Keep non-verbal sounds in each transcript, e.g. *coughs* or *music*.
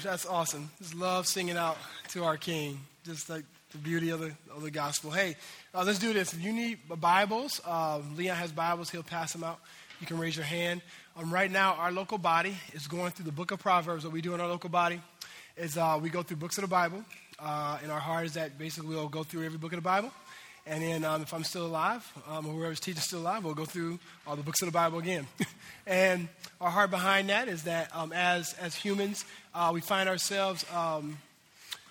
That's awesome. Just love singing out to our King. Just like the beauty of the, of the gospel. Hey, uh, let's do this. If you need Bibles, uh, Leon has Bibles. He'll pass them out. You can raise your hand. Um, right now, our local body is going through the book of Proverbs. What we do in our local body is uh, we go through books of the Bible. Uh, and our heart is that basically we'll go through every book of the Bible. And then um, if I'm still alive, um, or whoever's teaching still alive, we'll go through all the books of the Bible again. *laughs* and our heart behind that is that um, as, as humans, uh, we find ourselves um,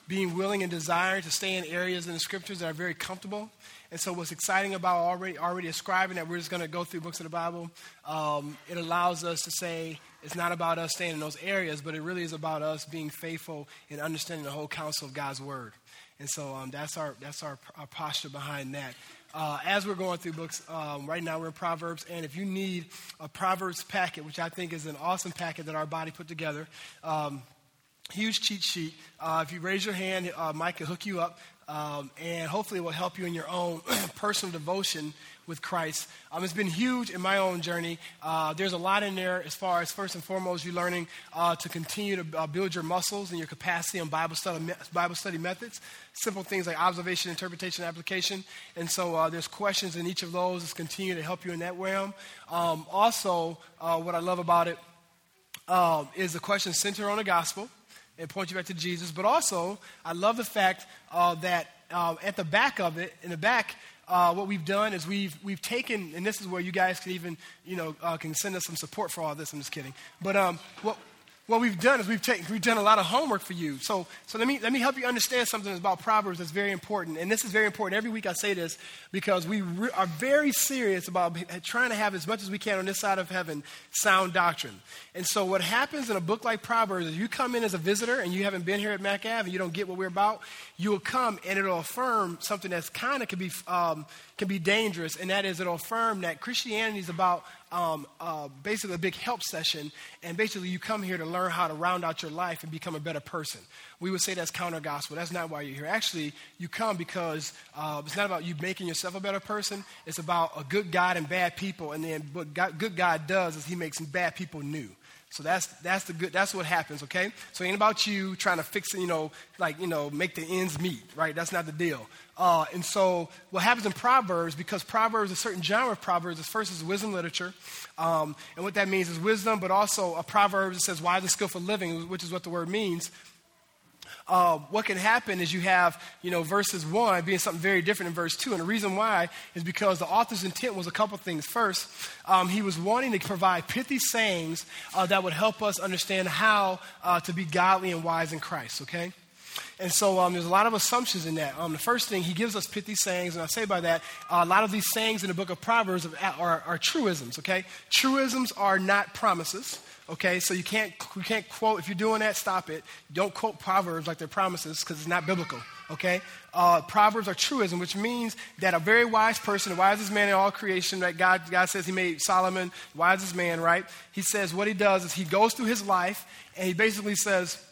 being willing and desiring to stay in areas in the scriptures that are very comfortable. And so, what's exciting about already, already ascribing that we're just going to go through books of the Bible, um, it allows us to say it's not about us staying in those areas, but it really is about us being faithful in understanding the whole counsel of God's Word. And so um, that's, our, that's our, our, posture behind that. Uh, as we're going through books, um, right now we're in Proverbs, and if you need a Proverbs packet, which I think is an awesome packet that our body put together, um, huge cheat sheet. Uh, if you raise your hand, uh, Mike can hook you up, um, and hopefully it will help you in your own *clears throat* personal devotion with Christ. Um, it's been huge in my own journey. Uh, there's a lot in there as far as, first and foremost, you learning uh, to continue to uh, build your muscles and your capacity on Bible study, Bible study methods. Simple things like observation, interpretation, application. And so uh, there's questions in each of those that continue to help you in that realm. Um, also, uh, what I love about it um, is the question centered on the gospel and point you back to Jesus. But also, I love the fact uh, that at the back of it, in the back, uh, what we've done is we've, we've taken, and this is where you guys can even, you know, uh, can send us some support for all this. I'm just kidding. But um, what, what we've done is we've, taken, we've done a lot of homework for you. So, so let, me, let me help you understand something about Proverbs that's very important. And this is very important. Every week I say this because we re- are very serious about trying to have as much as we can on this side of heaven sound doctrine. And so, what happens in a book like Proverbs is you come in as a visitor and you haven't been here at Mac Ave and you don't get what we're about, you will come and it'll affirm something that's kind of can be, um, can be dangerous. And that is, it'll affirm that Christianity is about um, uh, basically a big help session, and basically you come here to learn how to round out your life and become a better person. We would say that's counter gospel. That's not why you're here. Actually, you come because uh, it's not about you making yourself a better person. It's about a good God and bad people, and then what God, good God does is He makes bad people new. So that's that's the good. That's what happens. Okay. So it ain't about you trying to fix it. You know, like you know, make the ends meet. Right. That's not the deal. Uh, and so what happens in Proverbs, because Proverbs, a certain genre of Proverbs, is first is wisdom literature. Um, and what that means is wisdom, but also a Proverbs that says wise and skillful living, which is what the word means uh, what can happen is you have, you know, verses 1 being something very different in verse 2. And the reason why is because the author's intent was a couple things. First, um, he was wanting to provide pithy sayings uh, that would help us understand how uh, to be godly and wise in Christ, okay? And so um, there's a lot of assumptions in that. Um, the first thing, he gives us pithy sayings, and I say by that, uh, a lot of these sayings in the book of Proverbs are, are, are truisms, okay? Truisms are not promises. Okay, so you can't, you can't quote, if you're doing that, stop it. Don't quote Proverbs like they're promises because it's not biblical. Okay? Uh, Proverbs are truism, which means that a very wise person, the wisest man in all creation, right? God, God says he made Solomon wisest man, right? He says what he does is he goes through his life and he basically says,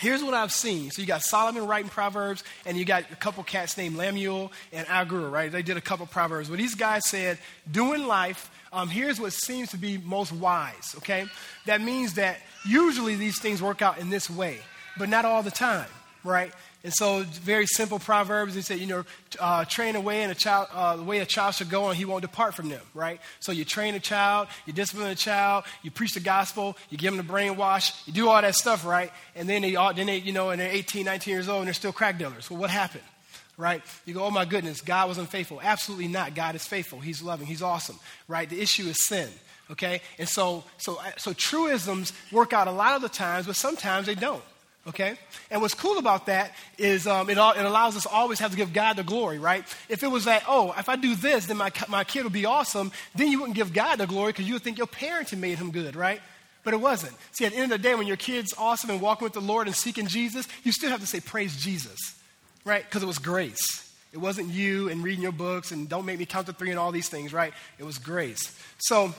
Here's what I've seen. So you got Solomon writing Proverbs, and you got a couple cats named Lemuel and Agur, right? They did a couple Proverbs. But these guys said, doing life, um, here's what seems to be most wise, okay? That means that usually these things work out in this way, but not all the time, right? And so, very simple proverbs. He said, you know, uh, train away in a child uh, the way a child should go, and he won't depart from them. Right. So you train a child, you discipline a child, you preach the gospel, you give them the brainwash, you do all that stuff, right? And then they, then they, you know, and they're 18, 19 years old, and they're still crack dealers. Well, what happened? Right? You go, oh my goodness, God was unfaithful. Absolutely not. God is faithful. He's loving. He's awesome. Right? The issue is sin okay and so so so truisms work out a lot of the times but sometimes they don't Okay? And what's cool about that is um, it, all, it allows us always have to give God the glory, right? If it was that, oh, if I do this, then my, my kid will be awesome, then you wouldn't give God the glory because you would think your parenting made him good, right? But it wasn't. See, at the end of the day, when your kid's awesome and walking with the Lord and seeking Jesus, you still have to say, praise Jesus, right? Because it was grace. It wasn't you and reading your books and don't make me count to three and all these things, right? It was grace. So,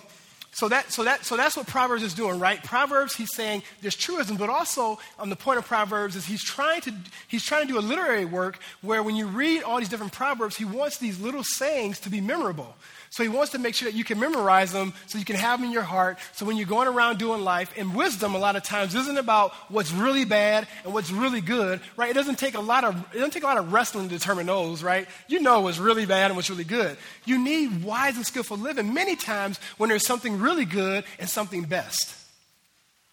so that, so that, so that's what Proverbs is doing, right? Proverbs, he's saying there's truism, but also on um, the point of Proverbs is he's trying to he's trying to do a literary work where when you read all these different proverbs, he wants these little sayings to be memorable. So he wants to make sure that you can memorize them so you can have them in your heart. So when you're going around doing life, and wisdom a lot of times isn't about what's really bad and what's really good, right? It doesn't take a lot of it doesn't take a lot of wrestling to determine those, right? You know what's really bad and what's really good. You need wise and skillful living many times when there's something really good and something best.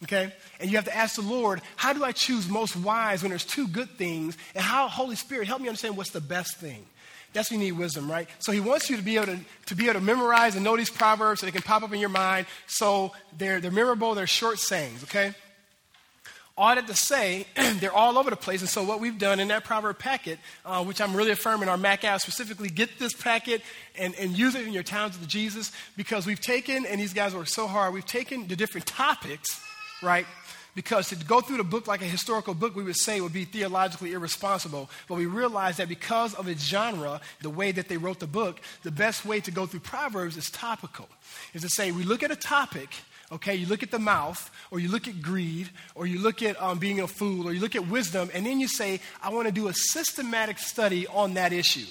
Okay? And you have to ask the Lord, how do I choose most wise when there's two good things? And how, Holy Spirit, help me understand what's the best thing. That's when you need wisdom, right? So he wants you to be able to, to be able to memorize and know these proverbs so they can pop up in your mind. So they're, they're memorable, they're short sayings, okay? All that to say, *clears throat* they're all over the place. And so what we've done in that proverb packet, uh, which I'm really affirming our Mac Ave specifically, get this packet and, and use it in your times with Jesus because we've taken, and these guys work so hard, we've taken the different topics, right? Because to go through the book like a historical book, we would say would be theologically irresponsible. But we realize that because of its genre, the way that they wrote the book, the best way to go through Proverbs is topical. Is to say, we look at a topic, okay, you look at the mouth, or you look at greed, or you look at um, being a fool, or you look at wisdom, and then you say, I want to do a systematic study on that issue.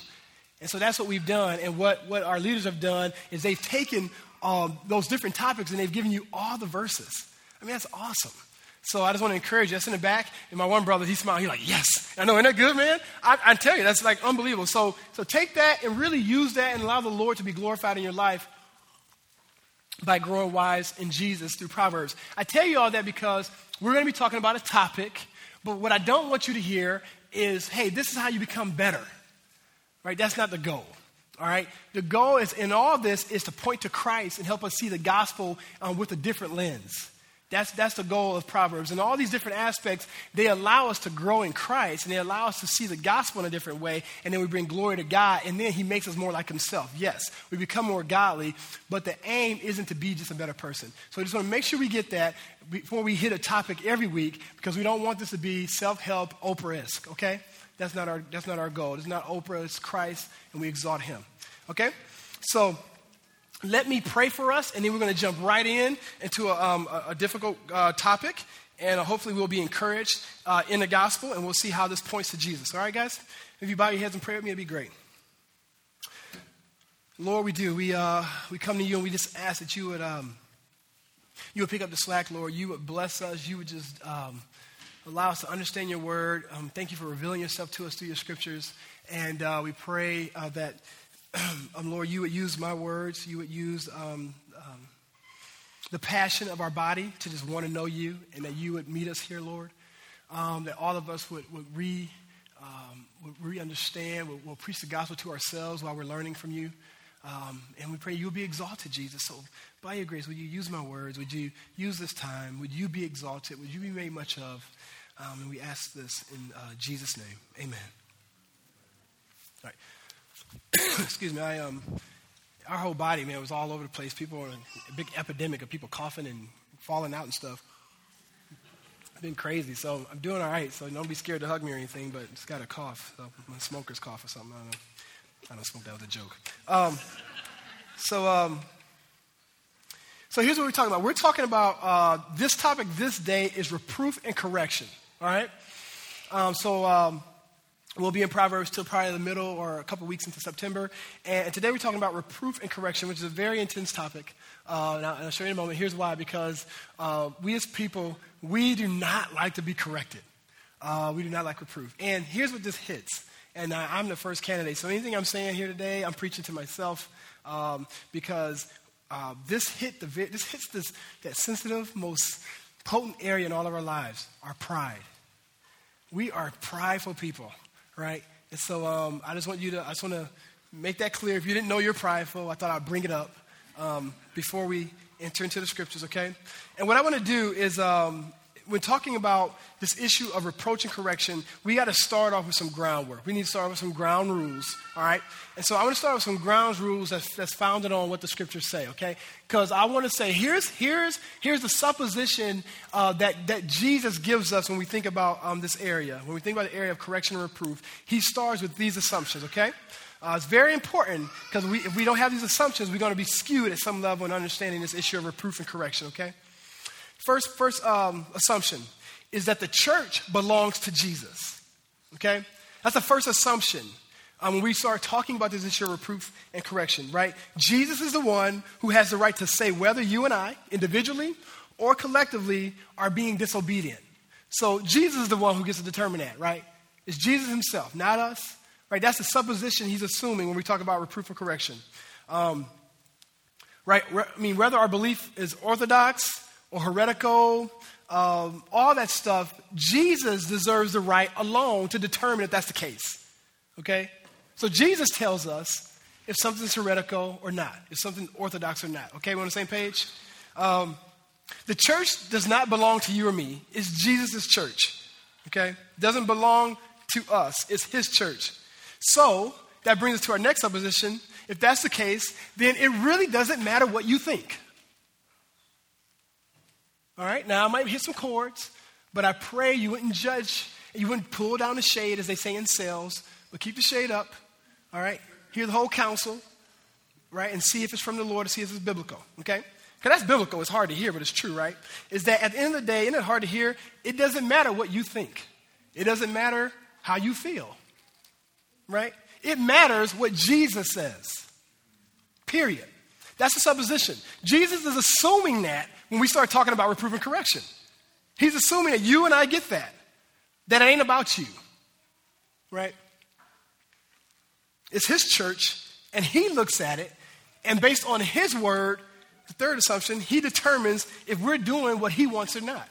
And so that's what we've done. And what, what our leaders have done is they've taken um, those different topics and they've given you all the verses. I mean, that's awesome. So I just want to encourage you. That's in the back. And my one brother, he smiled. He's like, yes. I know, isn't that good, man? I, I tell you, that's like unbelievable. So, so take that and really use that and allow the Lord to be glorified in your life by growing wise in Jesus through Proverbs. I tell you all that because we're going to be talking about a topic, but what I don't want you to hear is, hey, this is how you become better. Right? That's not the goal. All right? The goal is in all this is to point to Christ and help us see the gospel um, with a different lens. That's, that's the goal of Proverbs. And all these different aspects, they allow us to grow in Christ and they allow us to see the gospel in a different way. And then we bring glory to God and then He makes us more like Himself. Yes, we become more godly, but the aim isn't to be just a better person. So I just want to make sure we get that before we hit a topic every week because we don't want this to be self help, Oprah esque, okay? That's not, our, that's not our goal. It's not Oprah, it's Christ, and we exalt Him, okay? So, let me pray for us, and then we're going to jump right in into a, um, a difficult uh, topic, and hopefully we'll be encouraged uh, in the gospel, and we'll see how this points to Jesus. All right, guys? If you bow your heads and pray with me, it'd be great. Lord, we do. We, uh, we come to you, and we just ask that you would, um, you would pick up the slack, Lord. You would bless us. You would just um, allow us to understand your word. Um, thank you for revealing yourself to us through your scriptures, and uh, we pray uh, that um, Lord, you would use my words. You would use um, um, the passion of our body to just want to know you, and that you would meet us here, Lord. Um, that all of us would, would re um, would re-understand, would, preach the gospel to ourselves while we're learning from you. Um, and we pray you'll be exalted, Jesus. So by your grace, would you use my words? Would you use this time? Would you be exalted? Would you be made much of? and we ask this in uh, Jesus' name. Amen. All right. *coughs* excuse me, I, um, our whole body, man, was all over the place. People were a big epidemic of people coughing and falling out and stuff. It's been crazy. So I'm doing all right. So don't be scared to hug me or anything, but it's got a cough. So my smoker's cough or something. I don't know. I don't smoke. That was a joke. Um, so, um, so here's what we're talking about. We're talking about uh, this topic this day is reproof and correction. All right. Um, so um, We'll be in Proverbs till probably the middle or a couple weeks into September. And today we're talking about reproof and correction, which is a very intense topic. Uh, and, I'll, show you in a moment. Here's why because uh, we as people, we do not like to be corrected. Uh, we do not like reproof. And here's what this hits. And I, am the first candidate. So anything I'm saying here today, I'm preaching to myself um, because uh, this, hit the, this hits this, that sensitive, most potent area in all of our lives our pride. We are prideful people right? And so um, I just want you to, I just want to make that clear. If you didn't know you're prideful, I thought I'd bring it up um, before we enter into the scriptures, okay? And what I want to do is um, when talking about this issue of reproach and correction, we got to start off with some groundwork. We need to start with some ground rules, all right? And so I want to start with some ground rules that's, that's founded on what the scriptures say, okay? Because I want to say here's, here's, here's the supposition uh, that, that Jesus gives us when we think about um, this area. When we think about the area of correction and reproof, he starts with these assumptions, okay? Uh, it's very important because if we don't have these assumptions, we're going to be skewed at some level in understanding this issue of reproof and correction, okay? First, first um, assumption is that the church belongs to Jesus, okay? That's the first assumption um, when we start talking about this issue of reproof and correction, right? Jesus is the one who has the right to say whether you and I, individually or collectively, are being disobedient. So Jesus is the one who gets to determine that, right? It's Jesus himself, not us, right? That's the supposition he's assuming when we talk about reproof or correction. Um, right? I mean, whether our belief is orthodox or heretical, um, all that stuff, Jesus deserves the right alone to determine if that's the case. Okay? So Jesus tells us if something's heretical or not, if something orthodox or not. Okay, we're on the same page? Um, the church does not belong to you or me. It's Jesus' church. Okay? Doesn't belong to us. It's his church. So, that brings us to our next supposition. If that's the case, then it really doesn't matter what you think. All right? Now, I might hit some chords, but I pray you wouldn't judge, you wouldn't pull down the shade, as they say in sales, but keep the shade up. All right? Hear the whole counsel, right? And see if it's from the Lord, see if it's biblical, okay? Because that's biblical. It's hard to hear, but it's true, right? Is that at the end of the day, isn't it hard to hear? It doesn't matter what you think, it doesn't matter how you feel, right? It matters what Jesus says, period. That's a supposition. Jesus is assuming that when we start talking about reproof and correction. He's assuming that you and I get that, that it ain't about you, right? It's his church, and he looks at it, and based on his word, the third assumption, he determines if we're doing what he wants or not.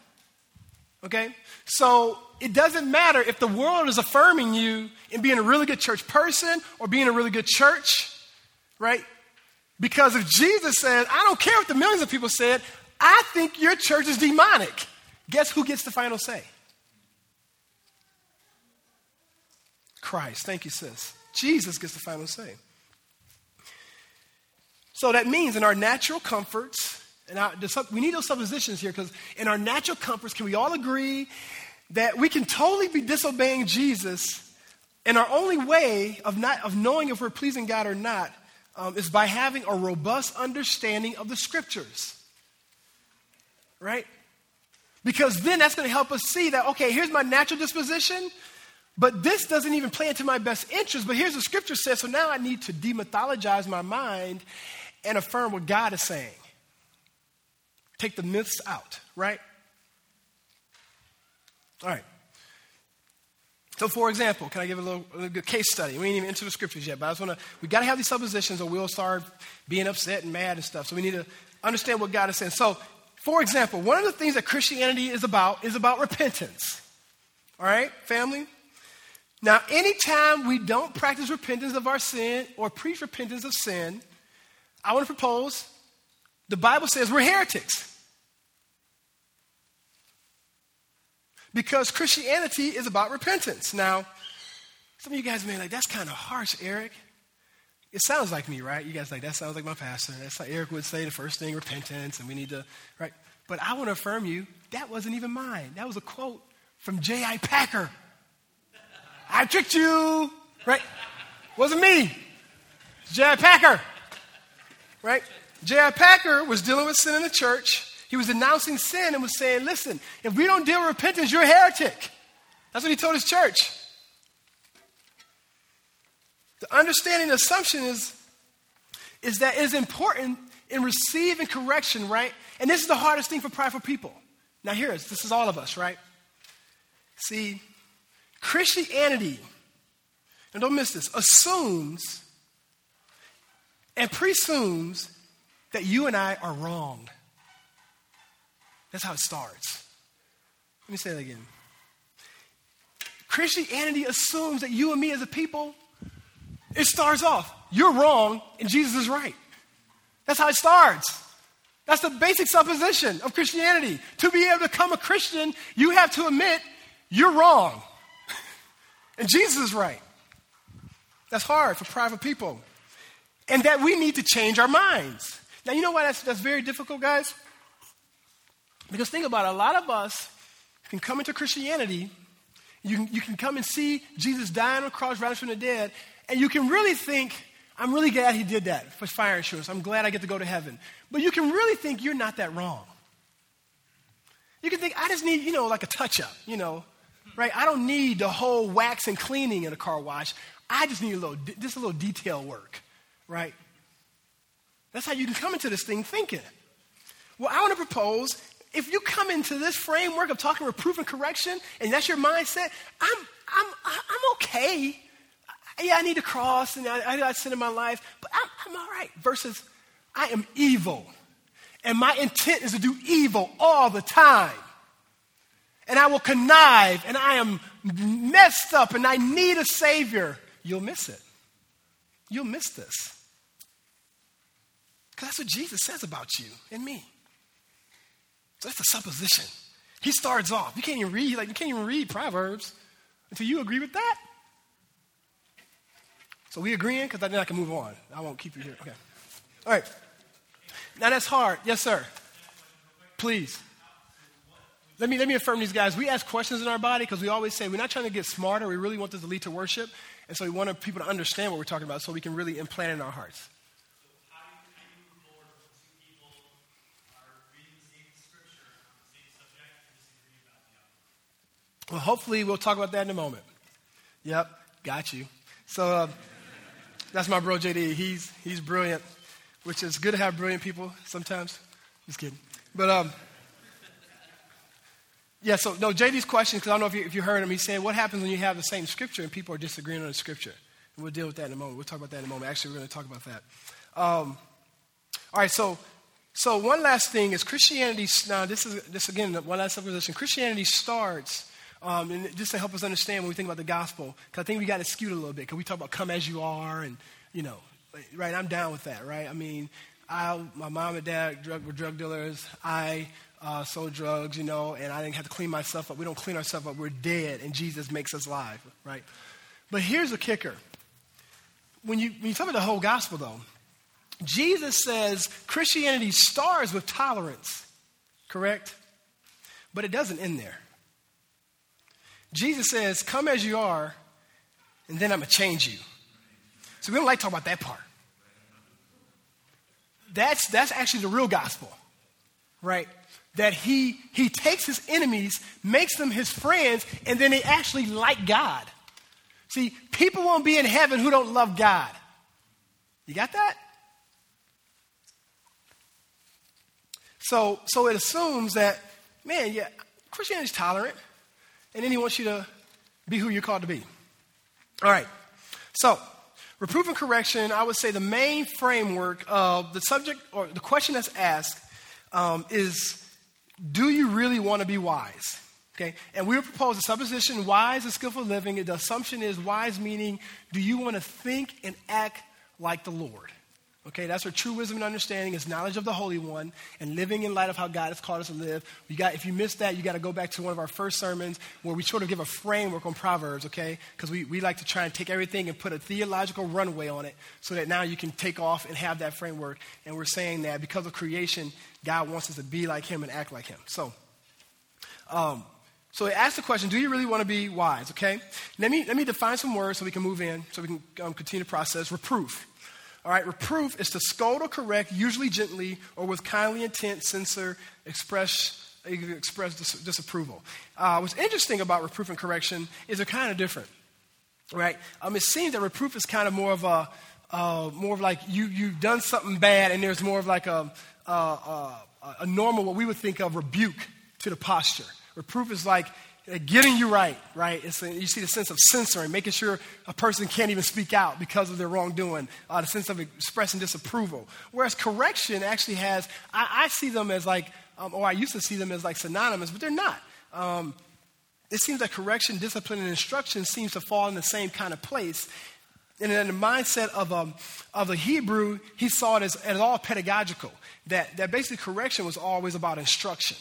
Okay? So it doesn't matter if the world is affirming you in being a really good church person or being a really good church, right? Because if Jesus says, I don't care what the millions of people said, I think your church is demonic, guess who gets the final say? Christ. Thank you, sis. Jesus gets the final say. So that means in our natural comforts, and our, we need those suppositions here because in our natural comforts, can we all agree that we can totally be disobeying Jesus? And our only way of, not, of knowing if we're pleasing God or not um, is by having a robust understanding of the scriptures. Right? Because then that's going to help us see that, okay, here's my natural disposition. But this doesn't even play into my best interest. But here's what scripture says. So now I need to demythologize my mind and affirm what God is saying. Take the myths out, right? All right. So, for example, can I give a little, a little case study? We ain't even into the scriptures yet, but I just want to, we got to have these suppositions or we'll start being upset and mad and stuff. So, we need to understand what God is saying. So, for example, one of the things that Christianity is about is about repentance. All right, family? Now, anytime we don't practice repentance of our sin or preach repentance of sin, I want to propose the Bible says we're heretics. Because Christianity is about repentance. Now, some of you guys may be like, that's kind of harsh, Eric. It sounds like me, right? You guys like, that sounds like my pastor. That's like Eric would say the first thing, repentance, and we need to, right? But I want to affirm you, that wasn't even mine. That was a quote from J.I. Packer. I tricked you, right? Wasn't me. J.I. Packer, right? J.I. Packer was dealing with sin in the church. He was denouncing sin and was saying, listen, if we don't deal with repentance, you're a heretic. That's what he told his church. The understanding assumption is, is that it is important in receiving correction, right? And this is the hardest thing for prideful people. Now, here is this is all of us, right? See, Christianity, and don't miss this, assumes and presumes that you and I are wrong. That's how it starts. Let me say that again. Christianity assumes that you and me as a people, it starts off, you're wrong and Jesus is right. That's how it starts. That's the basic supposition of Christianity. To be able to become a Christian, you have to admit you're wrong. *laughs* And Jesus is right. That's hard for private people. And that we need to change our minds. Now, you know why that's, that's very difficult, guys? Because think about it, a lot of us can come into Christianity, you can, you can come and see Jesus dying on the cross, rise from the dead, And you can really think, I'm really glad he did that for fire insurance. I'm glad I get to go to heaven. But you can really think you're not that wrong. You can think, I just need, you know, like a touch up, you know, right? I don't need the whole wax and cleaning in a car wash. I just need a little, just a little detail work, right? That's how you can come into this thing thinking. Well, I want to propose if you come into this framework of talking reproof and correction, and that's your mindset, I'm, I'm, I'm okay. Yeah, I need to cross, and I, I got sin in my life, but I'm, I'm all right. Versus, I am evil, and my intent is to do evil all the time. And I will connive, and I am messed up, and I need a Savior. You'll miss it. You'll miss this. Because that's what Jesus says about you and me. So that's a supposition. He starts off. You can't even read, like you can't even read Proverbs until you agree with that. So we agreeing? Because then I can move on. I won't keep you here. Okay. All right. Now that's hard. Yes, sir. Please. Let me, let me affirm these guys. We ask questions in our body because we always say we're not trying to get smarter. We really want this to lead to worship. And so we want people to understand what we're talking about so we can really implant it in our hearts. Well, hopefully we'll talk about that in a moment. Yep, got you. So uh, that's my bro JD. He's he's brilliant, which is good to have brilliant people sometimes. Just kidding. But um, yeah. So no, JD's question because I don't know if you, if you heard him. He's saying, "What happens when you have the same scripture and people are disagreeing on the scripture?" And we'll deal with that in a moment. We'll talk about that in a moment. Actually, we're going to talk about that. Um, all right. So so one last thing is Christianity. Now this is this again one last supposition. Christianity starts um, and just to help us understand when we think about the gospel, because I think we got it skewed a little bit, because we talk about come as you are, and, you know, right, I'm down with that, right? I mean, I, my mom and dad drug, were drug dealers. I uh, sold drugs, you know, and I didn't have to clean myself up. We don't clean ourselves up. We're dead, and Jesus makes us alive, right? But here's the kicker. When you, when you talk about the whole gospel, though, Jesus says Christianity starts with tolerance, correct? But it doesn't end there. Jesus says, Come as you are, and then I'm going to change you. So we don't like to talk about that part. That's, that's actually the real gospel, right? That he, he takes his enemies, makes them his friends, and then they actually like God. See, people won't be in heaven who don't love God. You got that? So, so it assumes that, man, yeah, Christianity's tolerant and then he wants you to be who you're called to be. All right. So, reproof and correction, I would say the main framework of the subject or the question that's asked um, is do you really want to be wise? Okay, and we would propose a supposition wise is skillful living. The assumption is wise meaning do you want to think and act like the Lord? Okay, that's where true wisdom and understanding is knowledge of the Holy One and living in light of how God has called us to live. You got, if you missed that, you got to go back to one of our first sermons where we sort of give a framework on Proverbs, okay? Because we, we like to try and take everything and put a theological runway on it so that now you can take off and have that framework. And we're saying that because of creation, God wants us to be like Him and act like Him. So, um, so it asks the question, do you really want to be wise, okay? Let me, let me define some words so we can move in, so we can um, continue the process. Reproof. All right, reproof is to scold or correct, usually gently or with kindly intent, censor, express, express dis- disapproval. Uh, what's interesting about reproof and correction is they're kind of different, right? Um, it seems that reproof is kind of more of a, uh, more of like you, you've done something bad, and there's more of like a, a, a, a normal, what we would think of rebuke to the posture. Reproof is like getting you right, right? A, you see the sense of censoring, making sure a person can't even speak out because of their wrongdoing, uh, the sense of expressing disapproval. Whereas correction actually has, I, I see them as like, um, or I used to see them as like synonymous, but they're not. Um, it seems that correction, discipline, and instruction seems to fall in the same kind of place. And in the mindset of, um, of the Hebrew, he saw it as, as all pedagogical, that, that basically correction was always about instruction,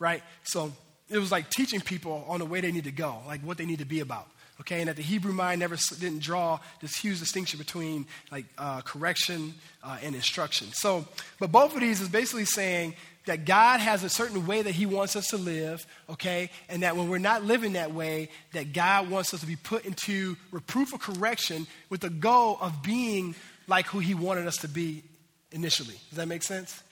right? So it was like teaching people on the way they need to go, like what they need to be about. Okay, and that the Hebrew mind never didn't draw this huge distinction between like uh, correction uh, and instruction. So, but both of these is basically saying that God has a certain way that He wants us to live, okay? And that when we're not living that way, that God wants us to be put into reproof or correction with the goal of being like who He wanted us to be initially. Does that make sense?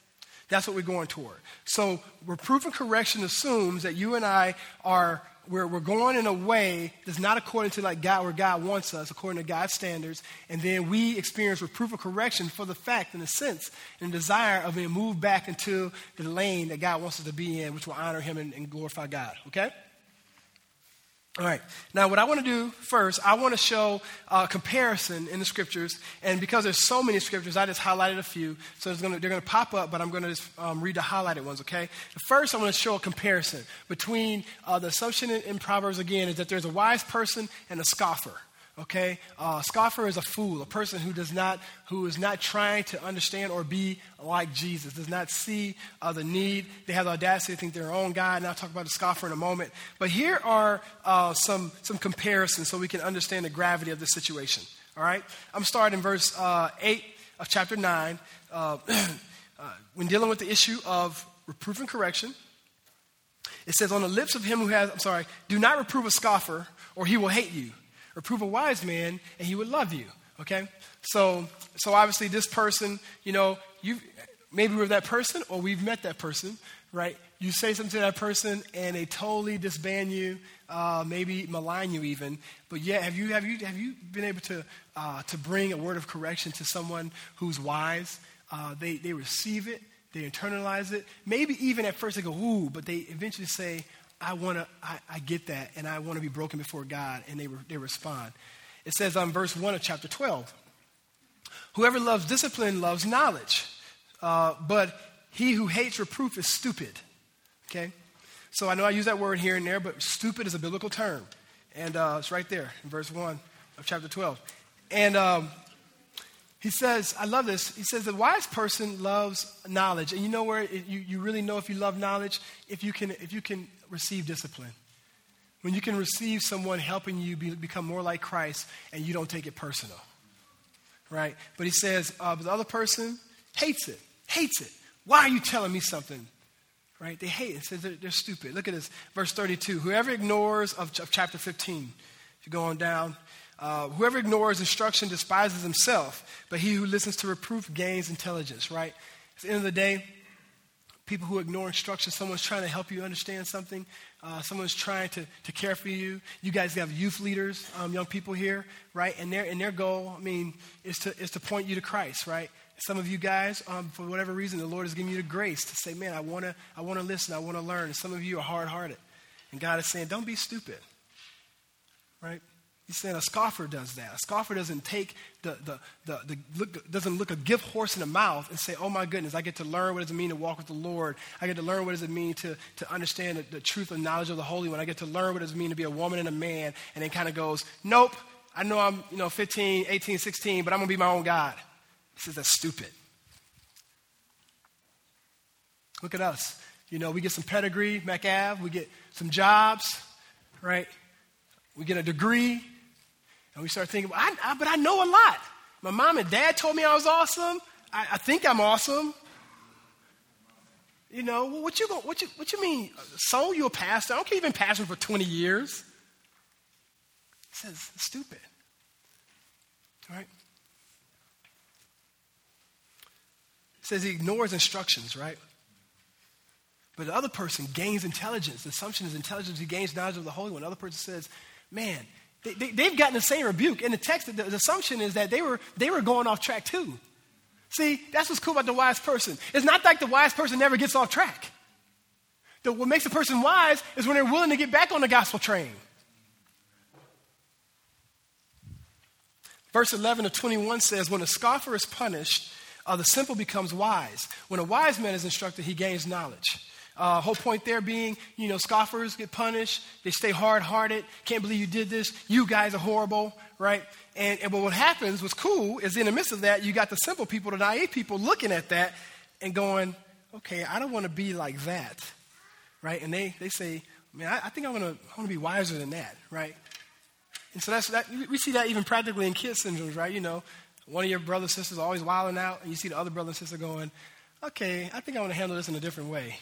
That's what we're going toward. So, reproof and correction assumes that you and I are we're, we're going in a way that's not according to like God where God wants us, according to God's standards, and then we experience reproof or correction for the fact, in a sense, and desire of being moved back into the lane that God wants us to be in, which will honor Him and, and glorify God. Okay? All right. Now, what I want to do first, I want to show a comparison in the scriptures. And because there's so many scriptures, I just highlighted a few. So gonna, they're going to pop up, but I'm going to just um, read the highlighted ones, okay? First, I want to show a comparison between uh, the assumption in, in Proverbs, again, is that there's a wise person and a scoffer okay? Uh, scoffer is a fool a person who does not who is not trying to understand or be like jesus does not see uh, the need. They have the audacity to think they're their own god and i'll talk about the scoffer in a moment. But here are uh, some some comparisons so we can understand the gravity of the situation all right? I'm starting in verse uh, 8 of chapter 9 uh, *clears throat* uh, when dealing with the issue of reproof and correction it says on the lips of him who has i'm sorry do not reprove a scoffer or he will hate you Reprove a wise man, and he would love you. Okay? So, so obviously, this person, you know, you maybe we're that person or we've met that person, right? You say something to that person and they totally disband you, uh, maybe malign you even. But yeah, have you have you have you been able to uh, to bring a word of correction to someone who's wise? Uh, they they receive it, they internalize it. Maybe even at first they go ooh, but they eventually say, I want to, I, I, get that, and I want to be broken before God, and they, re, they respond. It says on verse 1 of chapter 12 Whoever loves discipline loves knowledge, uh, but he who hates reproof is stupid. Okay? So I know I use that word here and there, but stupid is a biblical term. And uh, it's right there in verse 1 of chapter 12. And um, he says, I love this. He says, the wise person loves knowledge. And you know where it, you, you really know if you love knowledge? If you can, if you can receive discipline. When you can receive someone helping you be, become more like Christ and you don't take it personal. Right? But he says, uh, the other person hates it, hates it. Why are you telling me something? Right? They hate it. Says they're, they're, stupid. Look at this, verse 32. Whoever ignores, of, of chapter 15, if you go on down, uh, whoever ignores instruction despises himself, but he who listens to reproof gains intelligence, right? At the end of the day, people who ignore instruction, someone's trying to help you understand something, uh, someone's trying to, to care for you. You guys have youth leaders, um, young people here, right? And their, and their goal, I mean, is to, is to point you to Christ, right? Some of you guys, um, for whatever reason, the Lord has given you the grace to say, man, I want to I wanna listen, I want to learn. And some of you are hard hearted. And God is saying, don't be stupid, right? He's saying a scoffer does that. A scoffer doesn't take the, the, the, the look, doesn't look a gift horse in the mouth and say, oh my goodness, I get to learn what does it mean to walk with the Lord. I get to learn what does it mean to, to understand the, the truth and knowledge of the Holy One. I get to learn what does it mean to be a woman and a man. And then kind of goes, nope, I know I'm you know, 15, 18, 16, but I'm going to be my own God. He says, that's stupid. Look at us. You know, we get some pedigree, Mac Ave, we get some jobs, right? We get a degree, and we start thinking, I, I, but I know a lot. My mom and dad told me I was awesome. I, I think I'm awesome. You know, what you, what you, what you mean? So you a pastor? I don't care you've been pastoring for 20 years. He says, stupid. All right? He says he ignores instructions, right? But the other person gains intelligence. The assumption is intelligence. He gains knowledge of the Holy One. The other person says, man, they, have gotten the same rebuke. In the text, the, the assumption is that they were, they were going off track too. See, that's what's cool about the wise person. It's not like the wise person never gets off track. The, what makes a person wise is when they're willing to get back on the gospel train. Verse 11 to 21 says, When a scoffer is punished, uh, the simple becomes wise. When a wise man is instructed, he gains knowledge. Uh, whole point there being, you know, scoffers get punished. They stay hard hearted. Can't believe you did this. You guys are horrible, right? And, and but what happens, what's cool, is in the midst of that, you got the simple people, the naive people looking at that and going, okay, I don't want to be like that, right? And they, they say, man, I, I think I want to I to be wiser than that, right? And so that's that. We see that even practically in kids syndromes, right? You know, one of your brothers sisters always wilding out, and you see the other brother and sister going, okay, I think I want to handle this in a different way,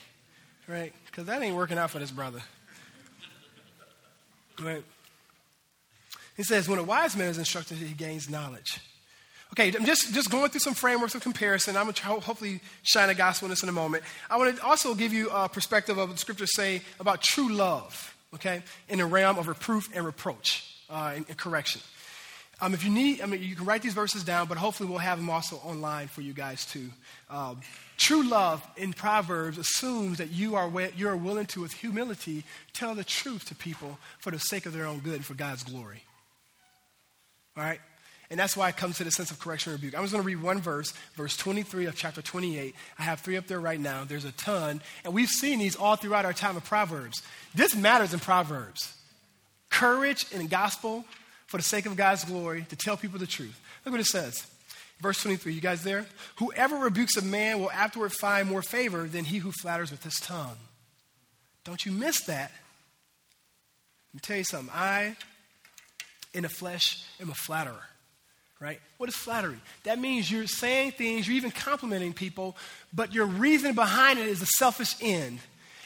right? Because that ain't working out for this brother. Right? He says, when a wise man is instructed, he gains knowledge. Okay, I'm just, just going through some frameworks of comparison. I'm going to hopefully shine a gospel in this in a moment. I want to also give you a perspective of what the scriptures say about true love, okay, in the realm of reproof and reproach uh, and, and, correction. Um, if you need, I mean, you can write these verses down, but hopefully we'll have them also online for you guys too. Um, true love in Proverbs assumes that you are, you are willing to, with humility, tell the truth to people for the sake of their own good and for God's glory. All right? And that's why it comes to the sense of correction and rebuke. I'm just going to read one verse, verse 23 of chapter 28. I have three up there right now. There's a ton. And we've seen these all throughout our time of Proverbs. This matters in Proverbs. Courage in gospel for the sake of God's glory to tell people the truth. Look what it says. Verse 23, you guys there? Whoever rebukes a man will afterward find more favor than he who flatters with his tongue. Don't you miss that. Let me tell you something. I, in the flesh, am a flatterer right? What is flattery? That means you're saying things, you're even complimenting people, but your reason behind it is a selfish end.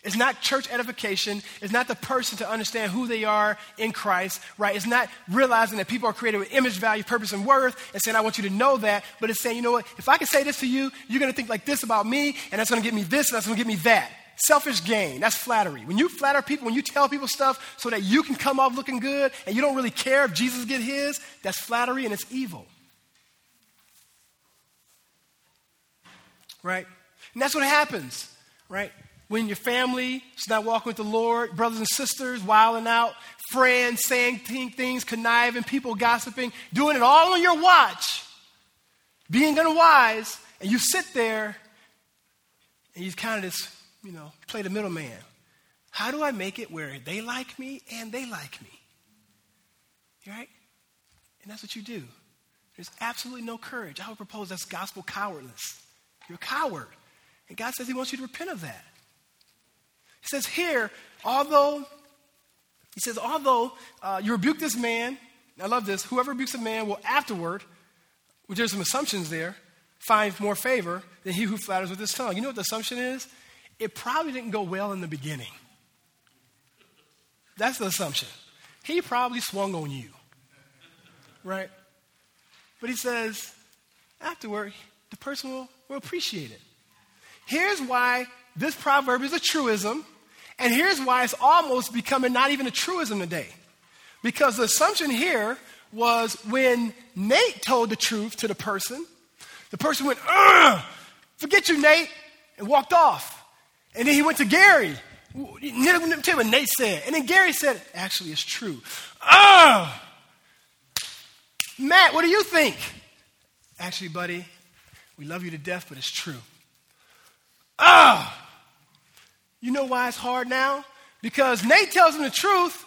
It's not church edification. It's not the person to understand who they are in Christ, right? It's not realizing that people are created with image, value, purpose, and worth and saying, I want you to know that. But it's saying, you know what? If I can say this to you, you're going to think like this about me, and that's going to get me this, and that's going to get me that. Selfish gain, that's flattery. When you flatter people, when you tell people stuff so that you can come off looking good and you don't really care if Jesus get his, that's flattery and it's evil. Right? And that's what happens, right? When your family is not walking with the Lord, brothers and sisters wilding out, friends saying things, conniving, people gossiping, doing it all on your watch, being unwise, and you sit there and you kind of just you know, play the middleman. How do I make it where they like me and they like me? Right? And that's what you do. There's absolutely no courage. I would propose that's gospel cowardness. You're a coward. And God says He wants you to repent of that. He says here, although, He says, although uh, you rebuke this man, I love this, whoever rebukes a man will afterward, which there's some assumptions there, find more favor than he who flatters with his tongue. You know what the assumption is? it probably didn't go well in the beginning. That's the assumption. He probably swung on you, right? But he says, afterward, the person will, will appreciate it. Here's why this proverb is a truism, and here's why it's almost becoming not even a truism today. Because the assumption here was when Nate told the truth to the person, the person went, Ugh, forget you, Nate, and walked off. And then he went to Gary. Tell what Nate said. And then Gary said, actually, it's true. Oh! Matt, what do you think? Actually, buddy, we love you to death, but it's true. Ah! You know why it's hard now? Because Nate tells him the truth.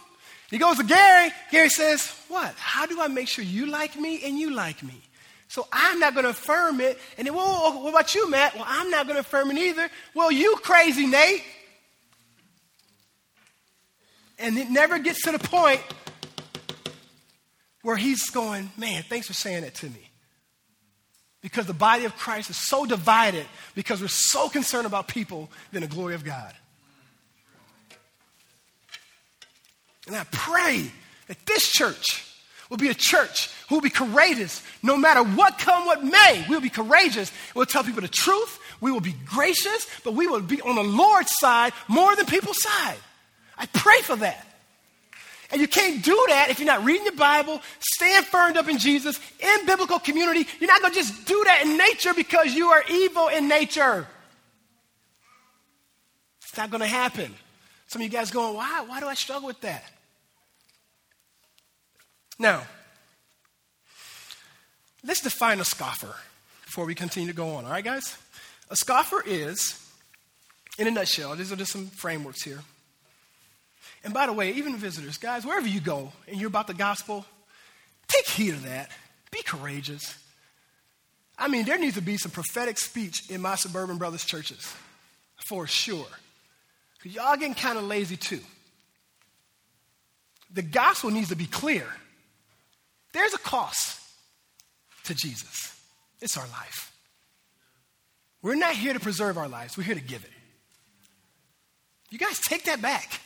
He goes to Gary. Gary says, What? How do I make sure you like me and you like me? So I'm not going to affirm it. And then, well, what about you, Matt? Well, I'm not going to affirm it either. Well, you crazy, Nate. And it never gets to the point where he's going, man, thanks for saying it to me. Because the body of Christ is so divided because we're so concerned about people than the glory of God. And I pray that this church will be a church who will be courageous no matter what come what may. We'll be courageous. We'll tell people the truth. We will be gracious, but we will be on the Lord's side more than people's side. I pray for that. And you can't do that if you're not reading your Bible, staying firmed up in Jesus, in biblical community. You're not going to just do that in nature because you are evil in nature. It's not going to happen. Some of you guys going, why? Why do I struggle with that? Now, let's define a scoffer before we continue to go on. All right, guys? A scoffer is, in a nutshell, these are just some frameworks here. And by the way, even visitors, guys, wherever you go and you're about the gospel, take heed of that. Be courageous. I mean, there needs to be some prophetic speech in my suburban brothers' churches, for sure. Because y'all getting kind of lazy too. The gospel needs to be clear. There's a cost to Jesus. It's our life. We're not here to preserve our lives, we're here to give it. You guys take that back.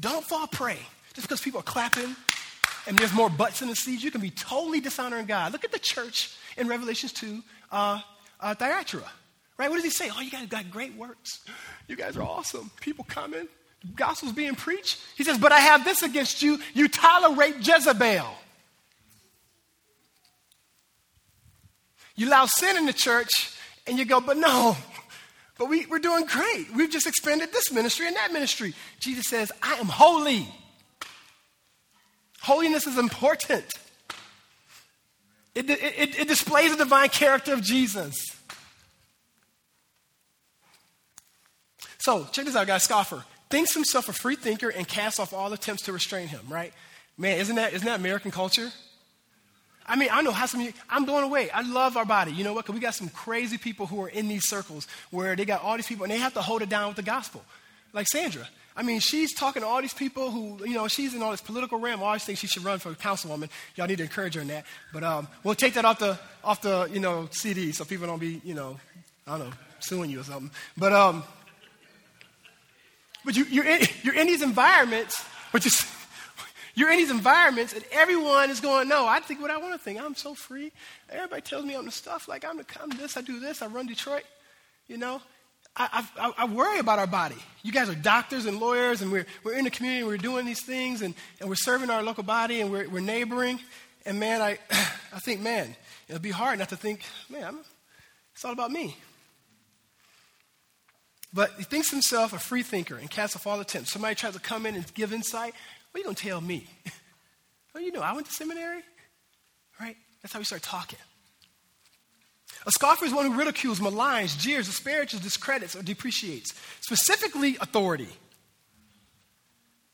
Don't fall prey. Just because people are clapping and there's more butts in the seats, you can be totally dishonoring God. Look at the church in Revelations 2, uh, uh, Thyatira. Right? What does he say? Oh, you guys got great works. You guys are awesome. People coming. Gospel's being preached. He says, But I have this against you. You tolerate Jezebel. You allow sin in the church, and you go, But no, but we, we're doing great. We've just expanded this ministry and that ministry. Jesus says, I am holy. Holiness is important. It, it, it, displays the divine character of Jesus. So, check this out, guys. Scoffer thinks himself a free thinker and casts off all attempts to restrain him, right? Man, isn't that, isn't that American culture? I mean, I know how some I'm blown away. I love our body. You know what? Because we got some crazy people who are in these circles where they got all these people and they have to hold it down with the gospel. Like Sandra. I mean, she's talking to all these people who, you know, she's in all this political realm. I always think she should run for councilwoman. Y'all need to encourage her in that. But um, we'll take that off the, off the, you know, CD so people don't be, you know, I don't know, suing you or something. But, um, but you, you're, in, *laughs* you're in these environments, *laughs* you're, in these environments, and everyone is going, No, I think what I want to think. I'm so free. Everybody tells me I'm the stuff. Like, I'm, the, I'm this, I do this, I run Detroit. You know? I, I, I, worry about our body. You guys are doctors and lawyers, and we're, we're in the community, and we're doing these things, and, and we're serving our local body, and we're, we're neighboring. And man, I, *clears throat* I think, man, it'll be hard not to think, man, it's all about me. But he thinks himself a free thinker and casts off all attempts. Somebody tries to come in and give insight. What are you going to tell me? *laughs* well, you know, I went to seminary, right? That's how we start talking. A scoffer is one who ridicules, maligns, jeers, disparages, discredits, or depreciates, specifically authority.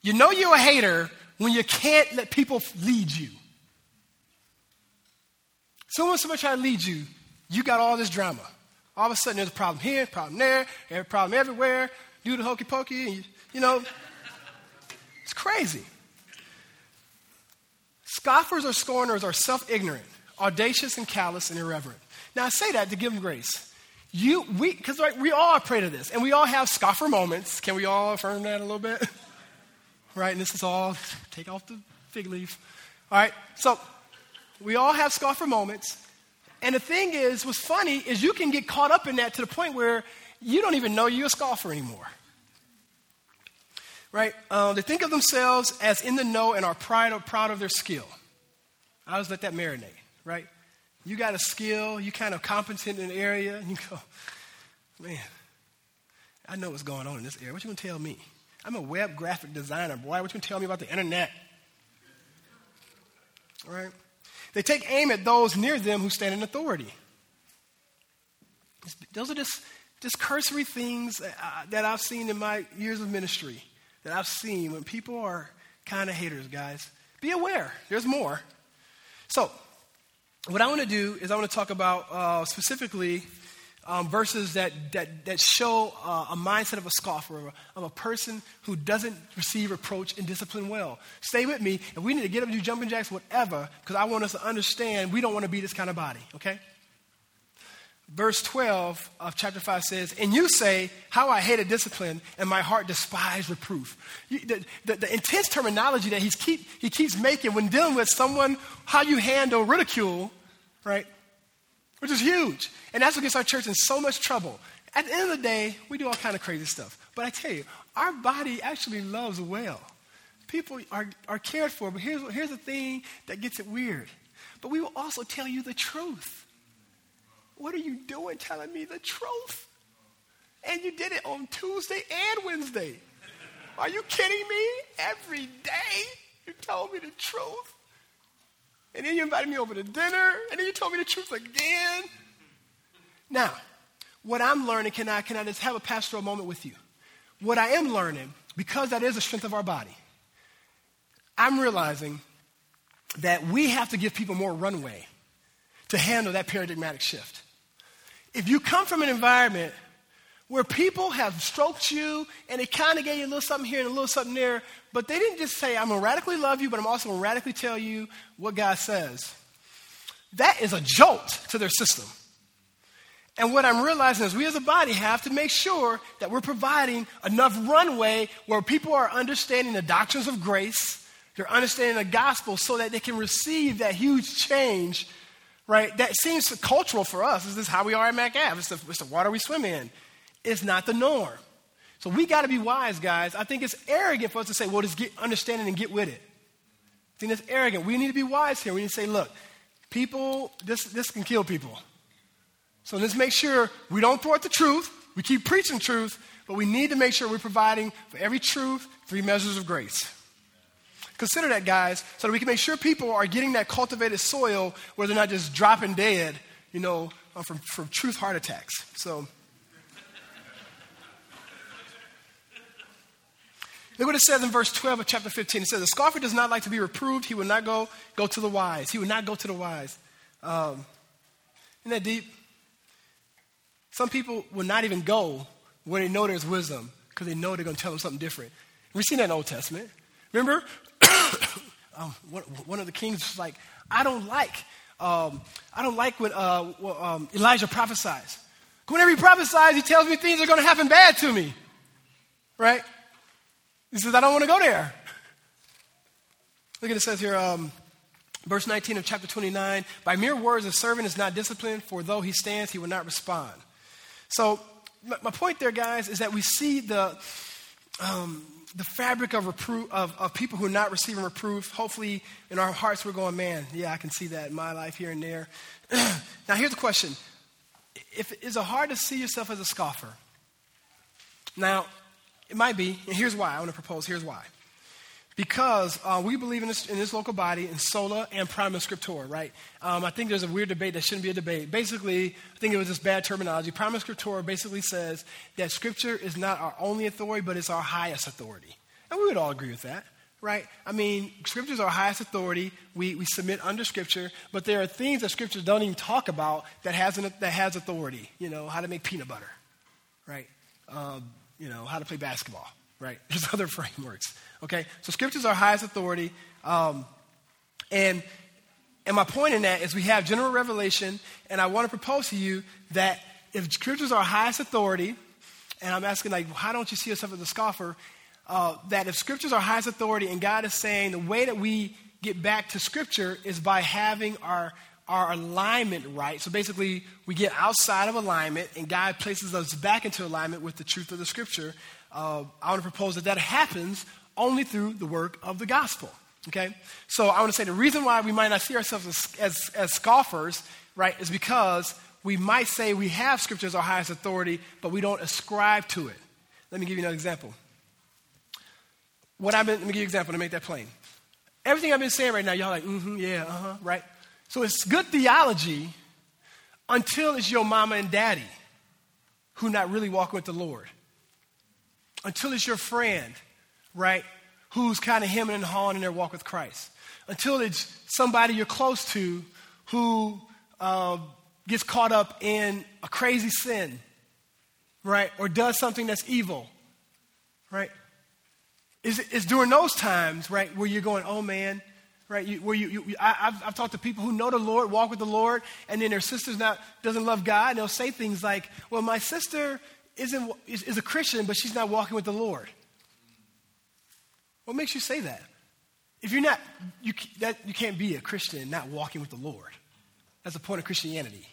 You know you're a hater when you can't let people lead you. So when somebody try to lead you, you got all this drama. All of a sudden, there's a problem here, problem there, a problem everywhere. Do the hokey pokey, you, you know, it's crazy. Scoffers or scorners are self ignorant, audacious, and callous and irreverent. Now, I say that to give them grace. You, we, because like, we all are prey to this, and we all have scoffer moments. Can we all affirm that a little bit? *laughs* right, and this is all, take off the fig leaf. All right, so we all have scoffer moments. And the thing is, what's funny is you can get caught up in that to the point where you don't even know you're a scoffer anymore right? Uh, they think of themselves as in the know and are proud of, proud of their skill. I always let that marinate, right? You got a skill, you kind of competent in an area, and you go, man, I know what's going on in this area. What you gonna tell me? I'm a web graphic designer, boy. What you gonna tell me about the internet? All right? They take aim at those near them who stand in authority. Those are just, just cursory things uh, that I've seen in my years of ministry that I've seen when people are kind of haters, guys. Be aware, there's more. So, what I want to do is I want to talk about uh, specifically um, verses that, that, that show uh, a mindset of a scoffer, of a person who doesn't receive reproach and discipline well. Stay with me, and we need to get up and do jumping jacks, whatever, because I want us to understand we don't want to be this kind of body, okay? verse 12 of chapter 5 says, And you say, How I hated discipline, and my heart despised reproof. You, the, the, the, intense terminology that he's keep, he keeps making when dealing with someone, how you handle ridicule, right? Which is huge. And that's what gets our church in so much trouble. At the end of the day, we do all kind of crazy stuff. But I tell you, our body actually loves well. People are, are cared for, but here's, here's the thing that gets it weird. But we will also tell you the truth. What are you doing telling me the truth? And you did it on Tuesday and Wednesday. Are you kidding me? Every day you told me the truth. And then you invited me over to dinner, and then you told me the truth again. Now, what I'm learning, can I, can I just have a pastoral moment with you? What I am learning, because that is a strength of our body, I'm realizing that we have to give people more runway to handle that paradigmatic shift. If you come from an environment where people have stroked you and they kind of gave you a little something here and a little something there, but they didn't just say, I'm going to radically love you, but I'm also going to radically tell you what God says. That is a jolt to their system. And what I'm realizing is we as a body have to make sure that we're providing enough runway where people are understanding the doctrines of grace, they're understanding the gospel so that they can receive that huge change, right? That seems cultural for us. Is this is how we are at Mac Ave. It's the, it's the water we swim in. It's not the norm. So we got to be wise, guys. I think it's arrogant for us to say, well, just get understanding and get with it. I think that's arrogant. We need to be wise here. We need to say, look, people, this, this can kill people. So let's make sure we don't thwart the truth. We keep preaching truth, but we need to make sure we're providing for every truth three measures of grace. Consider that, guys, so that we can make sure people are getting that cultivated soil where they're not just dropping dead, you know, uh, from, from truth heart attacks. So, Look what it says in verse 12 of chapter 15. It says, The scoffer does not like to be reproved. He will not go, go to the wise. He will not go to the wise. Um, isn't that deep? Some people will not even go where they know there's wisdom because they know they're going to tell them something different. We've seen that in the Old Testament. Remember? *coughs* um, one, of the kings was like, I don't like, um, I don't like when uh, um, Elijah prophesies. Whenever he prophesies, he tells me things are going to happen bad to me. Right? He says, I don't want to go there. Look at it says here, um, verse 19 of chapter 29 By mere words, a servant is not disciplined, for though he stands, he will not respond. So, my point there, guys, is that we see the, um, the fabric of, reproof, of, of people who are not receiving reproof. Hopefully, in our hearts, we're going, man, yeah, I can see that in my life here and there. *clears throat* now, here's the question if, Is it hard to see yourself as a scoffer? Now, it might be, and here's why. I want to propose here's why. Because uh, we believe in this, in this local body in sola and prima scriptura, right? Um, I think there's a weird debate that shouldn't be a debate. Basically, I think it was just bad terminology. Prima scriptura basically says that scripture is not our only authority, but it's our highest authority. And we would all agree with that, right? I mean, scripture is our highest authority. We, we submit under scripture, but there are things that scripture don't even talk about that has, an, that has authority. You know, how to make peanut butter, right? Um, you know, how to play basketball, right? *laughs* There's other frameworks, okay? So scriptures are highest authority. Um, and, and my point in that is we have general revelation, and I want to propose to you that if scriptures are highest authority, and I'm asking, like, how don't you see yourself as a scoffer? Uh, that if scriptures are highest authority and God is saying the way that we get back to scripture is by having our our alignment right. So basically, we get outside of alignment, and God places us back into alignment with the truth of the scripture. Uh, I want to propose that that happens only through the work of the gospel. Okay? So I want to say the reason why we might not see ourselves as, as, as scoffers, right, is because we might say we have scripture as our highest authority, but we don't ascribe to it. Let me give you another example. What I've been, let me give you an example to make that plain. Everything I've been saying right now, y'all like, mm-hmm, yeah, uh-huh, right? So it's good theology until it's your mama and daddy who not really walking with the Lord. Until it's your friend, right, who's kind of hemming and hawing in their walk with Christ. Until it's somebody you're close to who uh, gets caught up in a crazy sin, right, or does something that's evil, right? It's, it's during those times, right, where you're going, oh man, right? You, where you, you I, have I've talked to people who know the Lord, walk with the Lord, and then their sister's not doesn't love God, and they'll say things like, "Well, my sister isn't is, is a Christian, but she's not walking with the Lord." What makes you say that? If you're not, you that you can't be a Christian not walking with the Lord. That's the point of Christianity.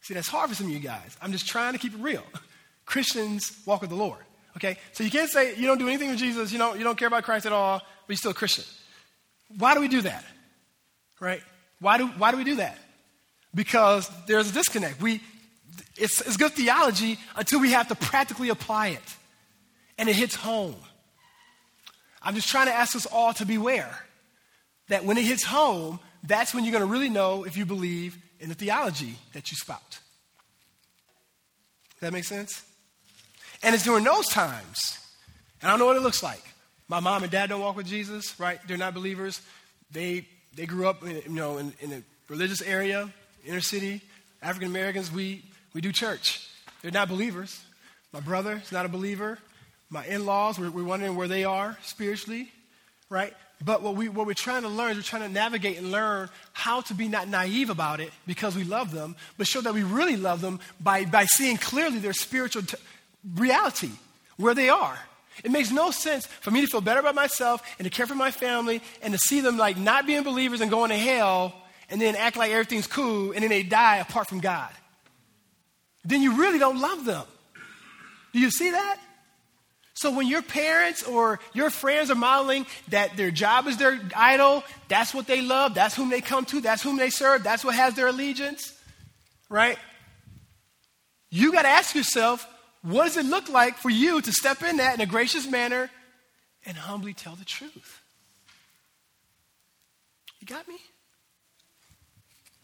See, that's hard for some of you guys. I'm just trying to keep it real. *laughs* Christians walk with the Lord. Okay, so you can't say you don't do anything with Jesus, you don't you don't care about Christ at all, but you're still a Christian. Why do we do that? Right? Why do, why do we do that? Because there's a disconnect. We, it's, it's good theology until we have to practically apply it. And it hits home. I'm just trying to ask us all to beware that when it hits home, that's when you're going to really know if you believe in the theology that you spout. Does that make sense? And it's during those times, and I don't know what it looks like. My mom and dad don't walk with Jesus, right? They're not believers. They, they grew up, in, you know, in, in a religious area, inner city. African Americans, we, we do church. They're not believers. My brother is not a believer. My in laws, we're, we're wondering where they are spiritually, right? But what, we, what we're trying to learn is we're trying to navigate and learn how to be not naive about it because we love them, but show that we really love them by, by seeing clearly their spiritual t- reality, where they are. It makes no sense for me to feel better about myself and to care for my family and to see them like not being believers and going to hell and then act like everything's cool and then they die apart from God. Then you really don't love them. Do you see that? So when your parents or your friends are modeling that their job is their idol, that's what they love, that's whom they come to, that's whom they serve, that's what has their allegiance, right? You got to ask yourself, what does it look like for you to step in that in a gracious manner and humbly tell the truth? You got me?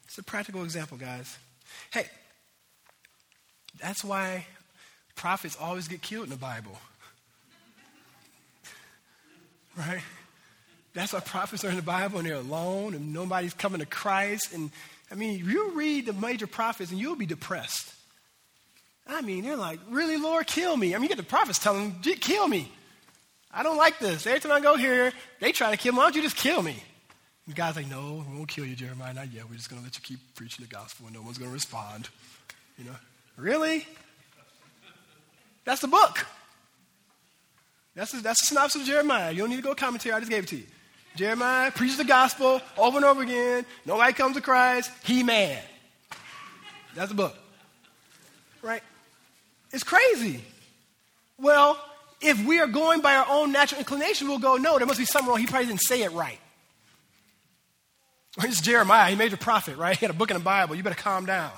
It's a practical example, guys. Hey, that's why prophets always get killed in the Bible. *laughs* right? That's why prophets are in the Bible and they're alone and nobody's coming to Christ. And I mean, you read the major prophets and you'll be depressed. I mean, they're like, really, Lord, kill me. I mean, you get the prophets telling them, kill me. I don't like this. Every time I go here, they try to kill me. Why don't you just kill me? And God's like, no, we won't kill you, Jeremiah. Not yet. We're just going to let you keep preaching the gospel and no one's going to respond. You know, really? That's the book. That's a, that's a synopsis of Jeremiah. You don't need to go commentary. I just gave it to you. Jeremiah preaches the gospel over and over again. Nobody comes to Christ. He man. That's the book. Right? It's crazy. Well, if we are going by our own natural inclination, we'll go, no, there must be something wrong. He probably didn't say it right. It's Jeremiah. He made a prophet, right? He had a book in the Bible. You better calm down,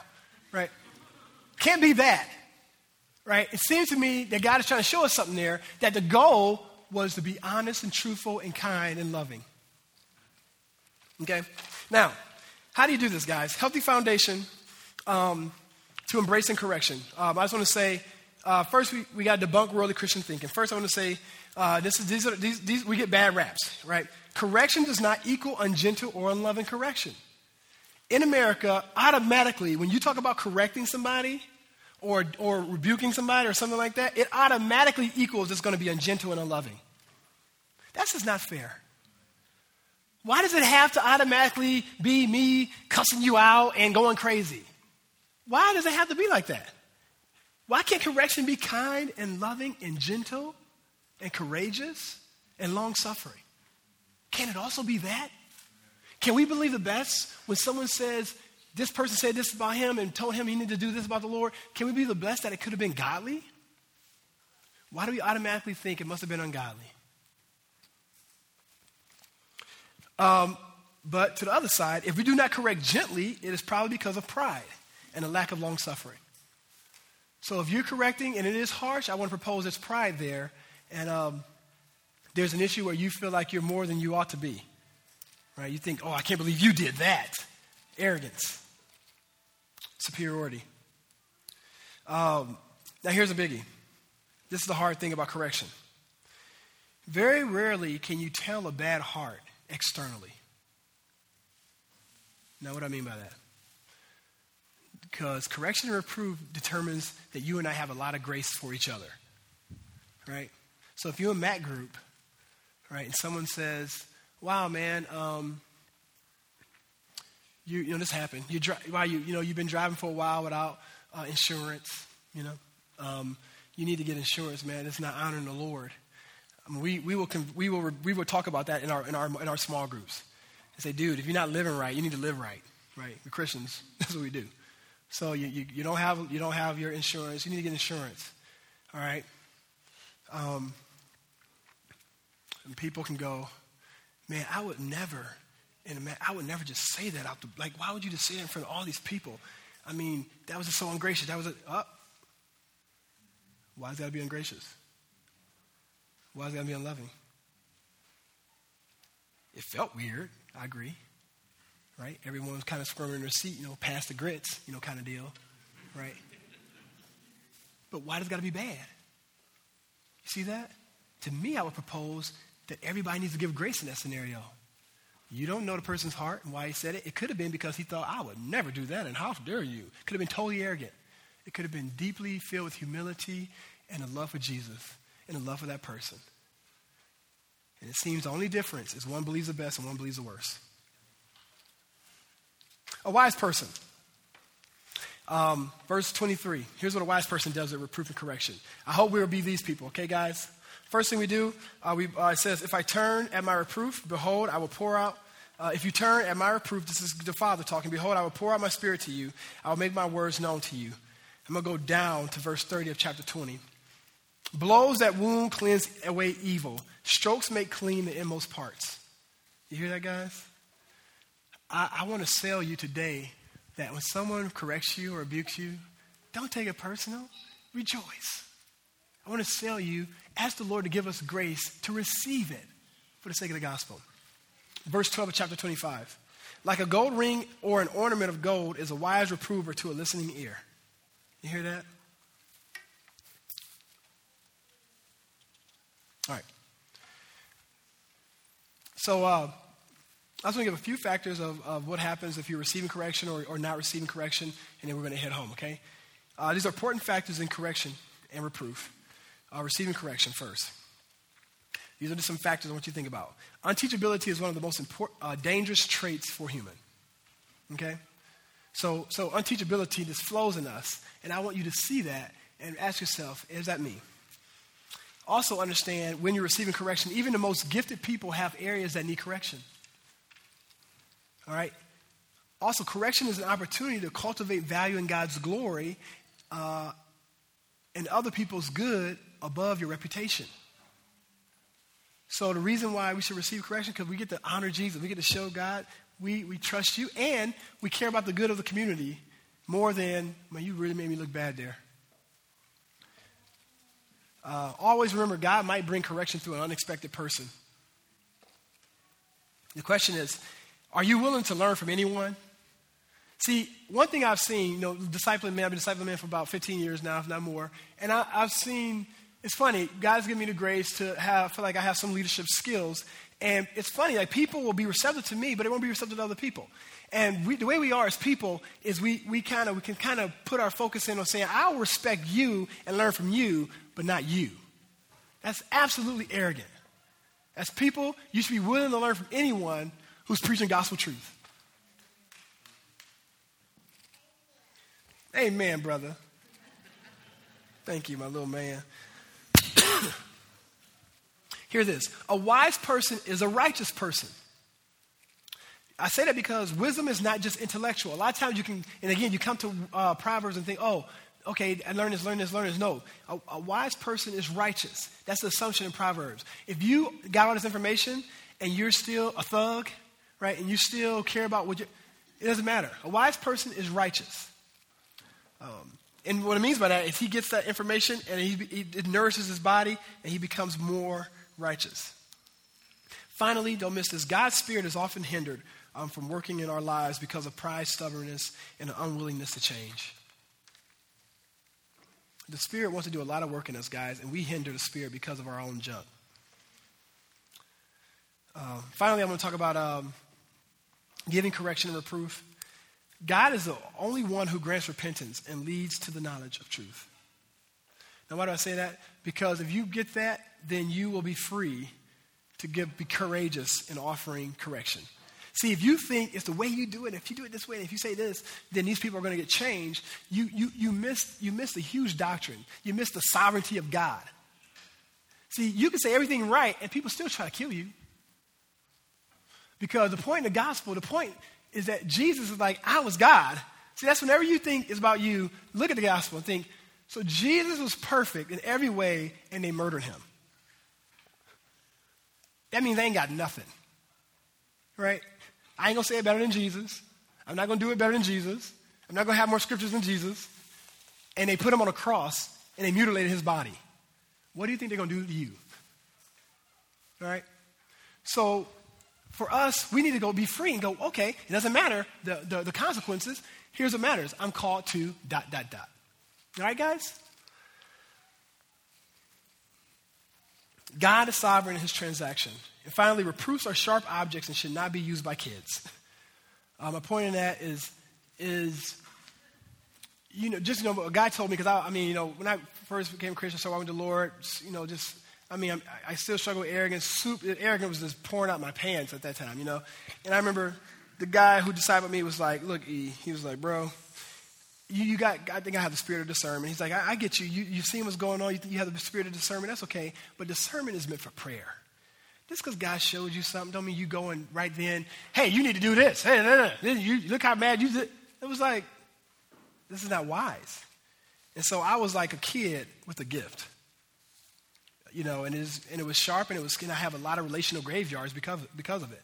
right? Can't be that right? It seems to me that God is trying to show us something there that the goal was to be honest and truthful and kind and loving. Okay? Now, how do you do this, guys? Healthy foundation um, to embracing correction. Um, I just want to say, uh, first, we, we got to debunk worldly Christian thinking. First, I want to say, uh, this is, these are, these, these, we get bad raps, right? Correction does not equal ungentle or unloving correction. In America, automatically, when you talk about correcting somebody, or, or rebuking somebody or something like that, it automatically equals it's going to be ungentle and unloving. That's just not fair. Why does it have to automatically be me cussing you out and going crazy? Why does it have to be like that? Why can't correction be kind and loving and gentle and courageous and long suffering? Can it also be that? Can we believe the best when someone says, this person said this about him and told him he needed to do this about the Lord, can we be the best that it could have been godly? Why do we automatically think it must have been ungodly? Um, but to the other side, if we do not correct gently, it is probably because of pride and a lack of long suffering. So if you're correcting and it is harsh, I want to propose it's pride there, and um, there's an issue where you feel like you're more than you ought to be. Right? You think, oh, I can't believe you did that. Arrogance superiority. Um, now, here's a biggie. This is the hard thing about correction. Very rarely can you tell a bad heart externally. Now, what do I mean by that? Because correction and reproof determines that you and I have a lot of grace for each other. Right? So if you're in that group, right, and someone says, wow, man, um, you, you know, this happened. You, dri- while you, you know, you've been driving for a while without uh, insurance, you know. Um, you need to get insurance, man. It's not honoring the Lord. I mean, we, we, will, we, will, we will talk about that in our, in, our, in our small groups. And say, dude, if you're not living right, you need to live right, right? We're Christians. *laughs* That's what we do. So you, you, you, don't have, you don't have your insurance. You need to get insurance, all right? Um, and people can go, man, I would never and man, I would never just say that out the, like, why would you just say that in front of all these people? I mean, that was just so ungracious. That was a, uh, why is that to be ungracious? Why is that to be unloving? It felt weird, I agree. Right? Everyone was kind of squirming in their seat, you know, past the grits, you know, kind of deal. Right? But why does it got to be bad? You see that? To me, I would propose that everybody needs to give grace in that scenario. You don't know the person's heart and why he said it. It could have been because he thought, I would never do that, and how dare you? It could have been totally arrogant. It could have been deeply filled with humility and a love for Jesus and a love for that person. And it seems the only difference is one believes the best and one believes the worst. A wise person. Um, verse 23. Here's what a wise person does with reproof and correction. I hope we will be these people, okay, guys? First thing we do, uh, we, uh, it says, If I turn at my reproof, behold, I will pour out. Uh, if you turn at my reproof, this is the Father talking, behold, I will pour out my spirit to you. I will make my words known to you. I'm going to go down to verse 30 of chapter 20. Blows that wound cleanse away evil. Strokes make clean the inmost parts. You hear that, guys? I, I want to sell you today that when someone corrects you or rebukes you, don't take it personal. Rejoice. I want to sell you, ask the Lord to give us grace to receive it for the sake of the gospel. Verse 12 of chapter 25. Like a gold ring or an ornament of gold is a wise reprover to a listening ear. You hear that? All right. So, uh, I was going to give a few factors of, of what happens if you're receiving correction or, or not receiving correction, and then we're going to head home, okay? Uh, these are important factors in correction and reproof. Uh, receiving correction first. These are just some factors I want you to think about. Unteachability is one of the most important, uh, dangerous traits for human. Okay? So, so unteachability just flows in us, and I want you to see that and ask yourself, is that me? Also understand when you're receiving correction, even the most gifted people have areas that need correction. All right? Also, correction is an opportunity to cultivate value in God's glory uh, and other people's good above your reputation. So, the reason why we should receive correction because we get to honor Jesus, we get to show God we, we trust you, and we care about the good of the community more than, man, you really made me look bad there. Uh, always remember, God might bring correction through an unexpected person. The question is, are you willing to learn from anyone? See, one thing I've seen, you know, discipling man, I've been discipling man for about 15 years now, if not more, and I, have seen, it's funny, God's given me the grace to have, feel like I have some leadership skills, and it's funny, like people will be receptive to me, but it won't be receptive to other people. And we, the way we are as people is we, we kind of, we can kind of put our focus in on saying, I'll respect you and learn from you, but not you. That's absolutely arrogant. As people, you should be willing to learn from anyone who's preaching gospel truth. Amen, brother. Thank you, my little man. *coughs* Hear this a wise person is a righteous person. I say that because wisdom is not just intellectual. A lot of times you can, and again, you come to uh, Proverbs and think, oh, okay, I learn this, learn this, learn this. No, a, a, wise person is righteous. That's the assumption in Proverbs. If you got all this information and you're still a thug, right, and you still care about what you, it doesn't matter. A wise person is righteous. Um, and what it means by that is he gets that information and he, he, it nourishes his body and he becomes more righteous. Finally, don't miss this God's Spirit is often hindered um, from working in our lives because of pride, stubbornness, and an unwillingness to change. The Spirit wants to do a lot of work in us, guys, and we hinder the Spirit because of our own junk. Uh, finally, I'm going to talk about um, giving correction and reproof. God is the only one who grants repentance and leads to the knowledge of truth. Now, why do I say that? Because if you get that, then you will be free to give, be courageous in offering correction. See, if you think it's the way you do it, if you do it this way, and if you say this, then these people are going to get changed, you, you, you, miss, you miss the huge doctrine. You miss the sovereignty of God. See, you can say everything right, and people still try to kill you. Because the point of the gospel, the point is that Jesus is like, I was God. See, that's whenever you think it's about you, look at the gospel and think, so Jesus was perfect in every way, and they murdered him. That means they ain't got nothing. Right? I ain't gonna say it better than Jesus. I'm not gonna do it better than Jesus. I'm not gonna have more scriptures than Jesus. And they put him on a cross and they mutilated his body. What do you think they're gonna do to you? All right? So for us, we need to go be free and go, okay, it doesn't matter the, the, the consequences. Here's what matters. I'm called to dot, dot, dot. All right, guys? God is sovereign in his transaction. And finally, reproofs are sharp objects and should not be used by kids. Um, my point in that is, is you know, just, you know, a guy told me, because I, I mean, you know, when I first became a Christian, so I went to the Lord, you know, just I mean, I'm, i still struggle with arrogance. Arrogance was just pouring out my pants at that time, you know. And I remember the guy who discipled me was like, "Look, E," he was like, "Bro, you, you got. I think I have the spirit of discernment." He's like, "I, I get you. You you seen what's going on. You, you have the spirit of discernment. That's okay. But discernment is meant for prayer. Just because God showed you something, don't mean you going right then. Hey, you need to do this. Hey, no, no. You, look how mad you did. It was like, this is not wise. And so I was like a kid with a gift you know, and it, is, and it was sharp and it was, and I have a lot of relational graveyards because, because of it.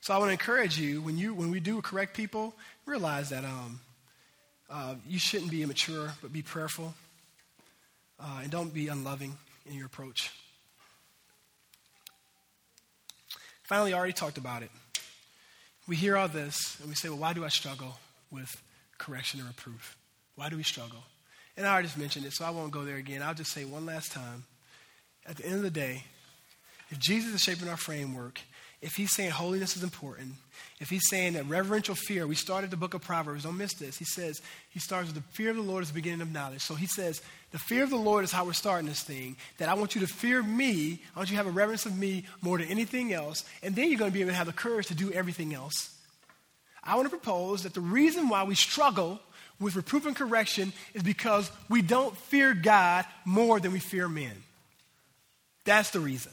So I want to encourage you when, you, when we do correct people, realize that um, uh, you shouldn't be immature, but be prayerful. Uh, and don't be unloving in your approach. Finally, I already talked about it. We hear all this and we say, well, why do I struggle with correction and reproof? Why do we struggle? And I already mentioned it, so I won't go there again. I'll just say one last time at the end of the day, if Jesus is shaping our framework, if he's saying holiness is important, if he's saying that reverential fear, we started the book of Proverbs, don't miss this. He says, he starts with the fear of the Lord is the beginning of knowledge. So he says, the fear of the Lord is how we're starting this thing. That I want you to fear me, I want you to have a reverence of me more than anything else, and then you're going to be able to have the courage to do everything else. I want to propose that the reason why we struggle with reproof and correction is because we don't fear God more than we fear men. That's the reason.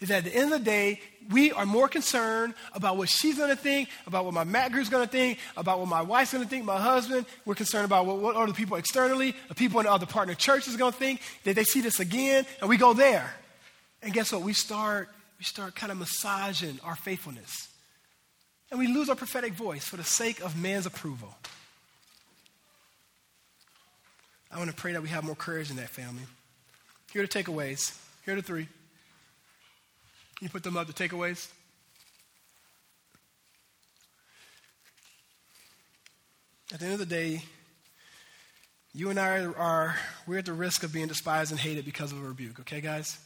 Is that at the end of the day, we are more concerned about what she's going to think, about what my mat group's going to think, about what my wife's going to think, my husband. We're concerned about what, what other people externally, the people in the other partner churches going to think, that they see this again, and we go there. And guess what? We start, we start kind of massaging our faithfulness. And we lose our prophetic voice for the sake of man's approval. I want to pray that we have more courage in that family. Here are the takeaways. Here are the three. You put them up, the takeaways? At the end of the day, you and I are, we're at the risk of being despised and hated because of a rebuke, okay, guys?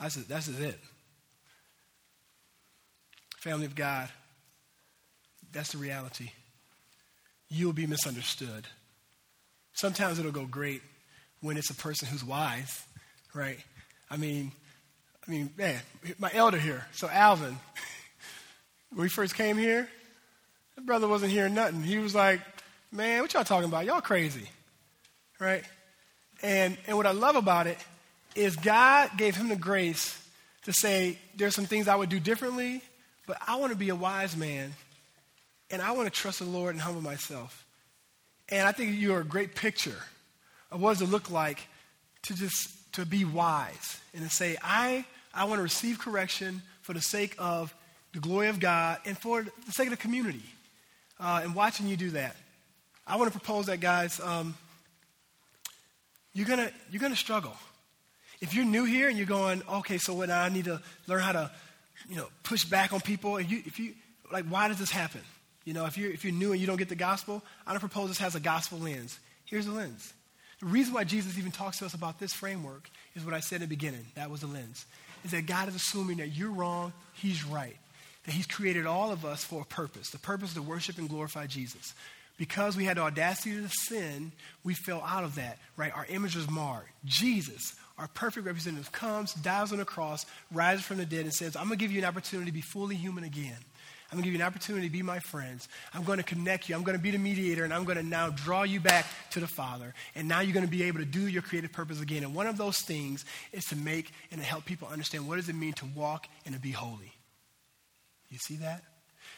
That's. That's it. Family of God, that's the reality. You'll be misunderstood. Sometimes it'll go great when it's a person who's wise right? I mean, I mean, man, my elder here, so Alvin, *laughs* when we first came here, the brother wasn't hearing nothing. He was like, man, what y'all talking about? Y'all crazy, right? And, and what I love about it is God gave him the grace to say, there's some things I would do differently, but I want to be a wise man, and I want to trust the Lord and humble myself. And I think you're a great picture of what does it look like to just to be wise and to say, I, I want to receive correction for the sake of the glory of God and for the sake of the community. Uh, and watching you do that, I want to propose that, guys, um, you're going you're gonna struggle. If you're new here and you're going, okay, so what, I need to learn how to, you know, push back on people. And you, if you, like, why does this happen? You know, if you're, if you're new and you don't get the gospel, I want to propose this has a gospel lens. Here's the lens. The reason why Jesus even talks to us about this framework is what I said in the beginning. That was the lens. Is that God is assuming that you're wrong, He's right. That He's created all of us for a purpose. The purpose to worship and glorify Jesus. Because we had the audacity to sin, we fell out of that, right? Our image was marred. Jesus, our perfect representative, comes, dies on the cross, rises from the dead, and says, I'm going to give you an opportunity to be fully human again. I'm going to give you an opportunity to be my friends. I'm going to connect you. I'm going to be the mediator, and I'm going to now draw you back to the Father. And now you're going to be able to do your creative purpose again. And one of those things is to make and to help people understand what does it mean to walk and to be holy. You see that?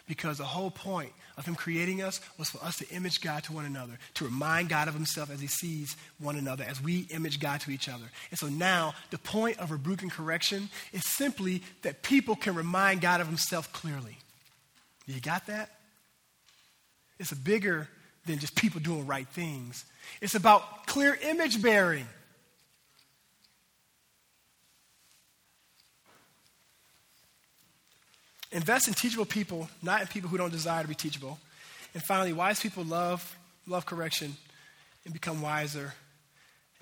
Because the whole point of him creating us was for us to image God to one another, to remind God of himself as he sees one another, as we image God to each other. And so now, the point of rebuke and correction is simply that people can remind God of himself clearly. You got that? It's bigger than just people doing right things. It's about clear image bearing. Invest in teachable people, not in people who don't desire to be teachable. And finally, wise people love, love correction and become wiser,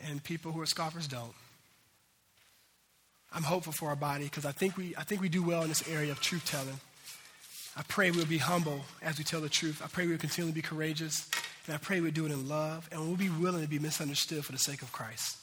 and people who are scoffers don't. I'm hopeful for our body because I think we I think we do well in this area of truth telling. I pray we'll be humble as we tell the truth. I pray we'll continue to be courageous. And I pray we'll do it in love. And we'll be willing to be misunderstood for the sake of Christ.